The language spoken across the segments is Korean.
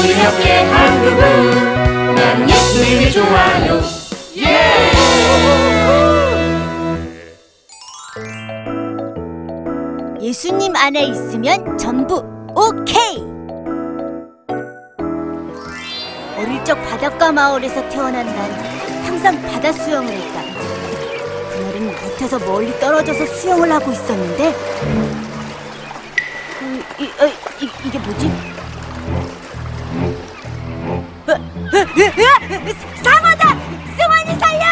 우리 옆에 한 그분 난 예수님이 좋아요 예! 예수님 안에 있으면 전부 오케이. 어릴 적 바닷가 마을에서 태어난 난 항상 바다 수영을 했다. 그날은 못해서 멀리 떨어져서 수영을 하고 있었는데 음, 이, 어, 이, 이게 뭐지? 상어다! 승환이 살려!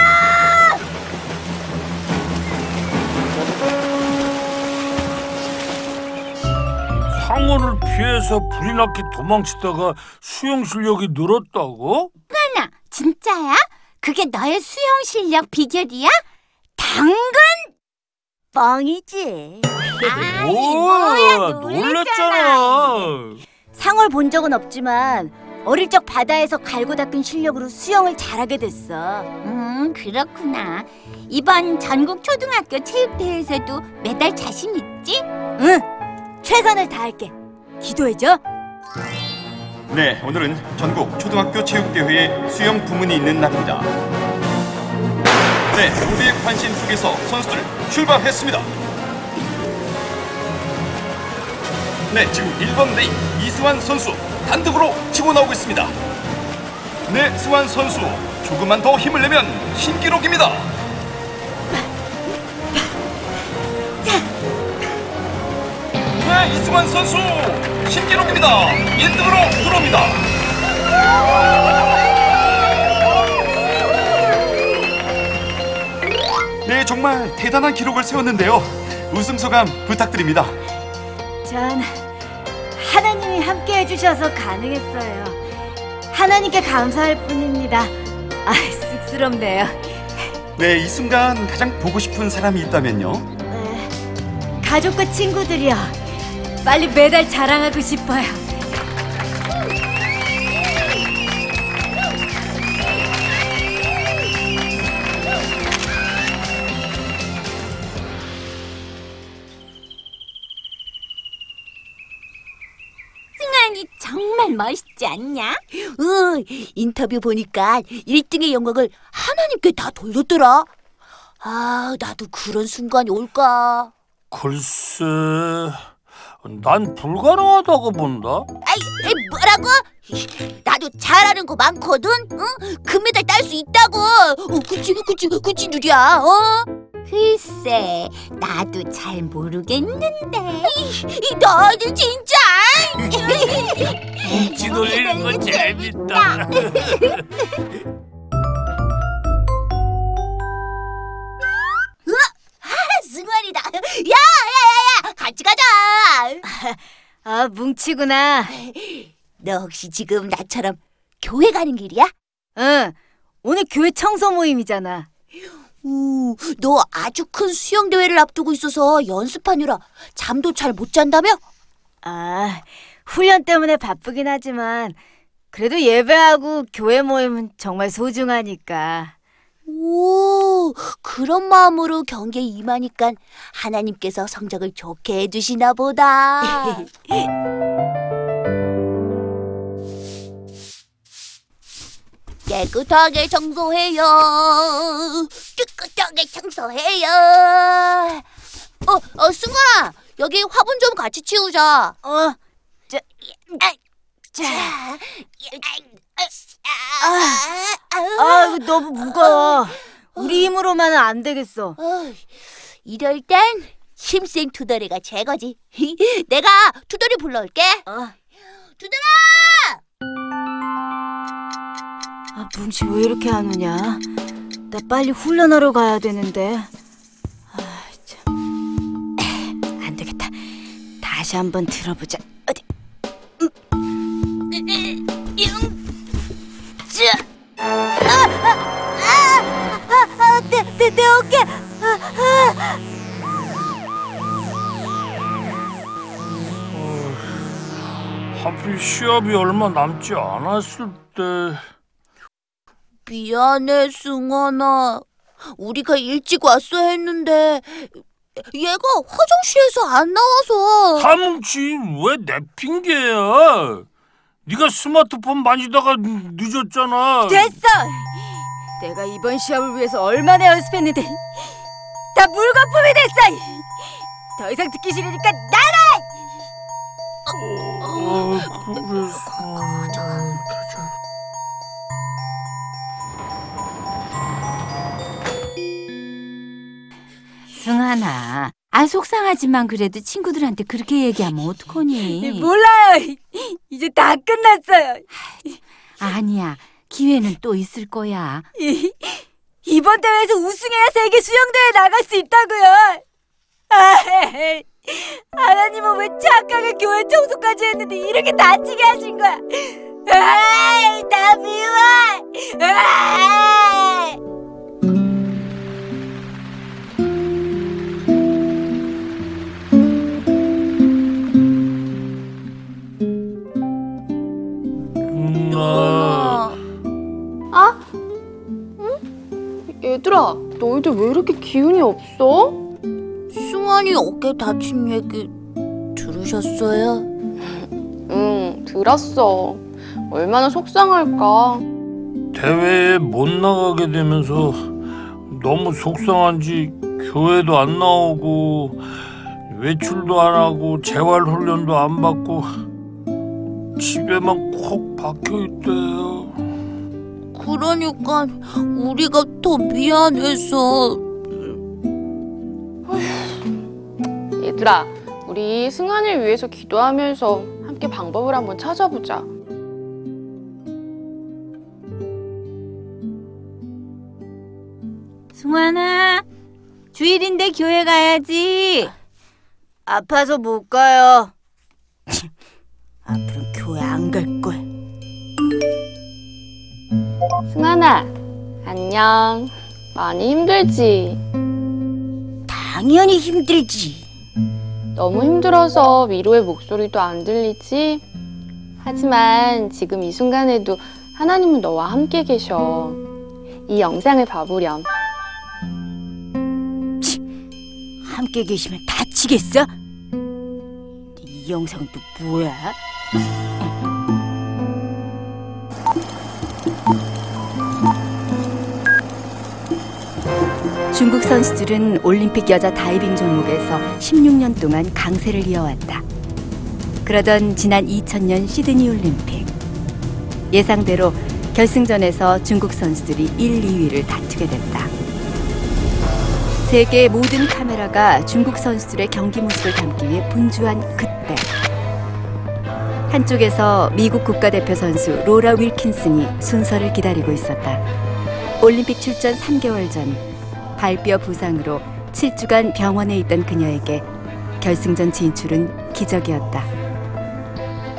상어를 피해서 불이 났게 도망치다가 수영 실력이 늘었다고? 하나, 진짜야? 그게 너의 수영 실력 비결이야? 당근 뻥이지. 아이, 뭐야, 놀랬잖아. 상어를 본 적은 없지만 어릴 적 바다에서 갈고 닦은 실력으로 수영을 잘하게 됐어. 음, 그렇구나. 이번 전국 초등학교 체육대회에서도 메달 자신 있지? 응, 최선을 다할게. 기도해줘. 네, 오늘은 전국 초등학교 체육대회에 수영 부문이 있는 날입니다. 네, 모두의 관심 속에서 선수들 출발했습니다. 네, 지금 1번 레인 이승환 선수 단독으로 치고 나오고 있습니다. 네, 승환 선수 조금만 더 힘을 내면 신기록입니다. 네, 이승환 선수 신기록입니다. 1등으로 들어옵니다. 네, 정말 대단한 기록을 세웠는데요. 우승 소감 부탁드립니다. 전 함께 해주셔서 가능했어요. 하나님께 감사할 뿐입니다. 아, 쑥스럽네요. 네, 이 순간 가장 보고 싶은 사람이 있다면요. 네, 가족과 친구들이요. 빨리 매달 자랑하고 싶어요. 멋있지 않냐? 응, 인터뷰 보니까 1등의 영광을 하나님께 다 돌렸더라. 아, 나도 그런 순간이 올까? 글쎄, 난 불가능하다고 본다. 아이, 에이, 뭐라고? 나도 잘하는 거 많거든. 응? 금메달 딸 수 있다고. 어, 그치, 그치, 그치, 누리야. 어? 글쎄, 나도 잘 모르겠는데. 이 너도 진짜. 뭉치 돌리는 건 재밌다. 아, 승환이다. 야, 야, 야, 야, 같이 가자. 아, 뭉치구나. 너 혹시 지금 나처럼 교회 가는 길이야? 응, 오늘 교회 청소 모임이잖아. 우, 너 아주 큰 수영 대회를 앞두고 있어서 연습하느라 잠도 잘 못 잔다며? 아, 훈련 때문에 바쁘긴 하지만 그래도 예배하고 교회 모임은 정말 소중하니까. 오, 그런 마음으로 경기에 임하니까 하나님께서 성적을 좋게 해주시나 보다. 깨끗하게 청소해요. 깨끗하게 청소해요. 어, 어, 승아, 여기 화분 좀 같이 치우자. 어, 자, 자, 아, 이거 너무 무거워. 우리 힘으로만은 안 되겠어. 어, 이럴 땐 힘센 투덜이가 최고지. 내가 투덜이 불러올게. 어. 투덜아! 아, 뭉치 왜 이렇게 안 오냐? 나 빨리 훈련하러 가야 되는데. 아, 참. 안 되겠다. 다시 한번 들어보자. 어디? 아, 아, 아, 아, 아, 내, 내, 내 어깨. 아, 아. 하필 시합이 얼마 남지 않았을 때 미안해, 승원아. 우리가 일찍 왔어야 했는데 얘가 화장실에서 안 나와서. 다뭉치 왜내 핑계야? 네가 스마트폰 만지다가 늦었잖아. 됐어. 내가 이번 시합을 위해서 얼마나 연습했는데 다 물거품이 됐어. 더 이상 듣기 싫으니까 나가. 어, 그래서 승환아, 아 속상하지만 그래도 친구들한테 그렇게 얘기하면 어떡하니? 몰라요. 이제 다 끝났어요. 아니야, 기회는 또 있을 거야. 이- 이번 대회에서 우승해야 세계 수영대회 나갈 수 있다고요. 아, 하나님은 왜 착하게 교회 청소까지 했는데 이렇게 다치게 하신 거야? 아, 나 미워. 아! 기운이 없어? 승환이 어깨 다친 얘기 들으셨어요? 응, 들었어. 얼마나 속상할까. 대회에 못 나가게 되면서 너무 속상한지 교회도 안 나오고 외출도 안 하고 재활 훈련도 안 받고 집에만 콕 박혀 있대요. 그러니까 우리가 더 미안해서 얘들아, 우리 승환을 위해서 기도하면서 함께 방법을 한번 찾아보자. 승환아, 주일인데 교회 가야지. 아파서 못 가요. 앞으로 교회 안 갈 걸. 승환아, 안녕. 많이 힘들지? 당연히 힘들지. 너무 힘들어서 위로의 목소리도 안 들리지? 하지만 지금 이 순간에도 하나님은 너와 함께 계셔. 이 영상을 봐보렴. 함께 계시면 다치겠어? 이 영상 또 뭐야? 중국 선수들은 올림픽 여자 다이빙 종목에서 16년 동안 강세를 이어왔다. 그러던 지난 2000년 시드니 올림픽. 예상대로 결승전에서 중국 선수들이 1, 2위를 다투게 됐다. 세계의 모든 카메라가 중국 선수들의 경기 모습을 담기 위해 분주한 그때 한쪽에서 미국 국가대표 선수 로라 윌킨슨이 순서를 기다리고 있었다. 올림픽 출전 3개월 전 발뼈 부상으로 7주간 병원에 있던 그녀에게 결승전 진출은 기적이었다.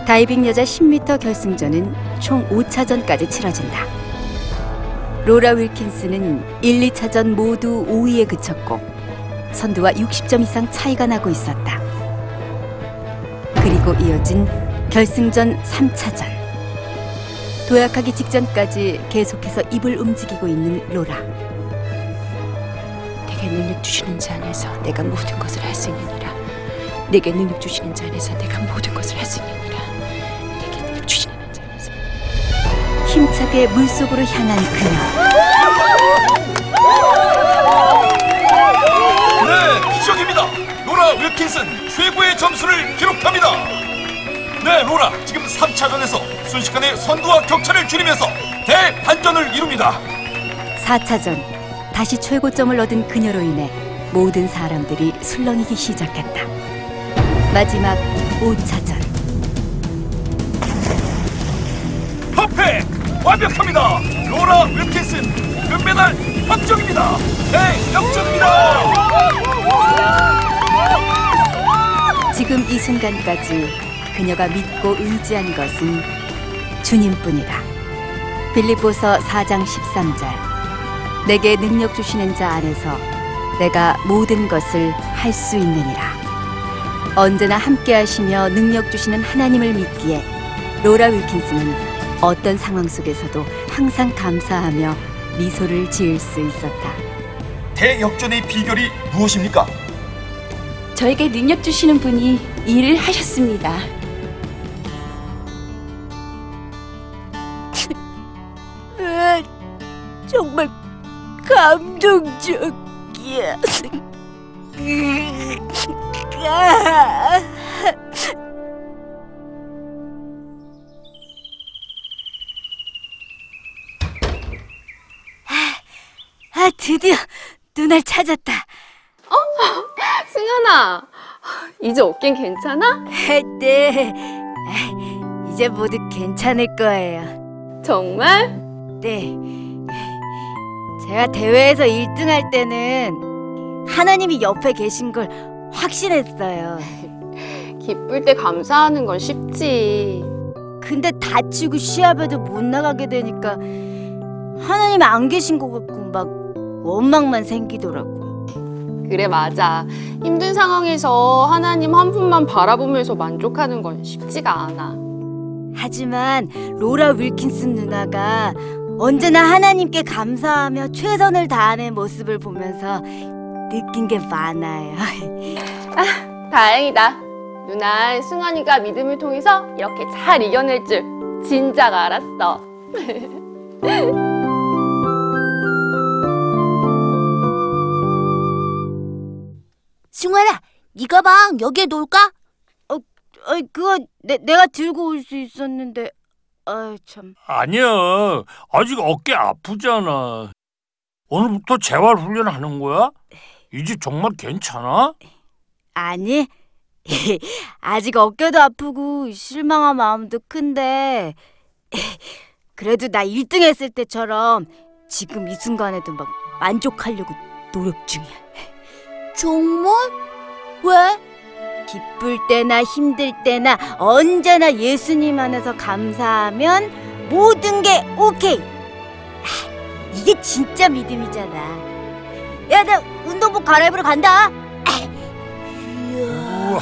다이빙 여자 10m 결승전은 총 5차전까지 치러진다. 로라 윌킨스는 1, 2차전 모두 5위에 그쳤고 선두와 60점 이상 차이가 나고 있었다. 그리고 이어진 결승전 3차전. 도약하기 직전까지 계속해서 입을 움직이고 있는 로라. 내게 능력 주시는 자 안에서 내가 모든 것을 할 수 있느니라. 내게 능력 주시는 자 안에서 내가 모든 것을 할 수 있느니라. 내게 능력 주시는 자 안에서 힘차게 물속으로 향한 그녀. 네, 기적입니다. 로라 윌킨슨 최고의 점수를 기록합니다. 네, 로라 지금 3차전에서 순식간에 선두와 격차를 줄이면서 대반전을 이룹니다. 4차전 다시 최고점을 얻은 그녀로 인해 모든 사람들이 술렁이기 시작했다. 마지막 5차전 퍼펙! 완벽합니다. 로라 윌킨슨 금메달 확정입니다. 대역전입니다. 지금 이 순간까지 그녀가 믿고 의지한 것은 주님뿐이다. 빌립보서 4장 13절 내게 능력 주시는 자 안에서 내가 모든 것을 할 수 있느니라. 언제나 함께 하시며 능력 주시는 하나님을 믿기에 로라 윌킨스는 어떤 상황 속에서도 항상 감사하며 미소를 지을 수 있었다. 대역전의 비결이 무엇입니까? 저에게 능력 주시는 분이 이 일을 하셨습니다. 으, 정말 감동적이야. 아. 아, 드디어 눈알 찾았다. 승현아, 이제 어깨 괜찮아? 네. 아, 이제 모두 괜찮을 거예요. 정말? 네. 제가 대회에서 1등 할 때는 하나님이 옆에 계신 걸 확신했어요. 기쁠 때 감사하는 건 쉽지. 근데 다치고 시합에도 못 나가게 되니까 하나님이 안 계신 것 같고 막 원망만 생기더라고. 그래, 맞아. 힘든 상황에서 하나님 한 분만 바라보면서 만족하는 건 쉽지가 않아. 하지만 로라 윌킨슨 누나가 언제나 하나님께 감사하며 최선을 다하는 모습을 보면서 느낀 게 많아요. 다행이다. 누나, 승환이가 믿음을 통해서 이렇게 잘 이겨낼 줄 진작 알았어. 승환아, 네 가방 여기에 놓을까? 어이 그거 내, 내가 들고 올 수 있었는데 아 참. 아니야. 아직 어깨 아프잖아. 오늘부터 재활 훈련하는 거야? 이제 정말 괜찮아? 아니 아직 어깨도 아프고 실망한 마음도 큰데 그래도 나 1등 했을 때처럼 지금 이 순간에도 막 만족하려고 노력 중이야 정말? 왜? 기쁠 때나 힘들 때나 언제나 예수님 안에서 감사하면 모든 게 오케이 하, 이게 진짜 믿음이잖아 야 나 운동복 갈아입으러 간다 이야, 우와,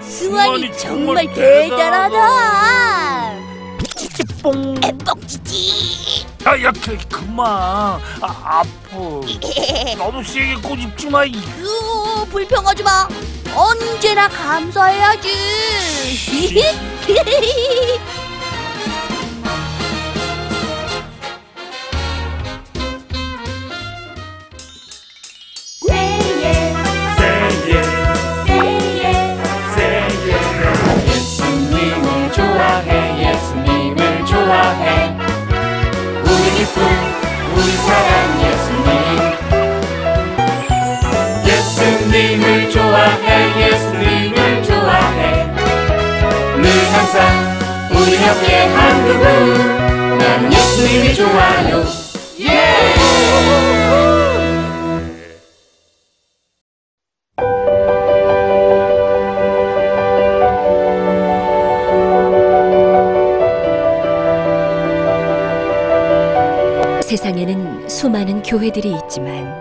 승환이 정말 대단하다. 뽕, 뻥치지. 야, 야, 그, 그만. 아, 아프. 너무 세게 꼬집지 마. 이. 유, 불평하지 마. 언제나 감사해야지. 늘 항상 우리 옆에 한 그분 난 예수님이 좋아요 예! 세상에는 수많은 교회들이 있지만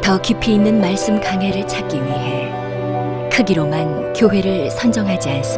더 깊이 있는 말씀 강해를 찾기 위해 크기로만 교회를 선정하지 않습니다.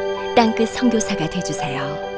땅끝 선교사가 되주세요.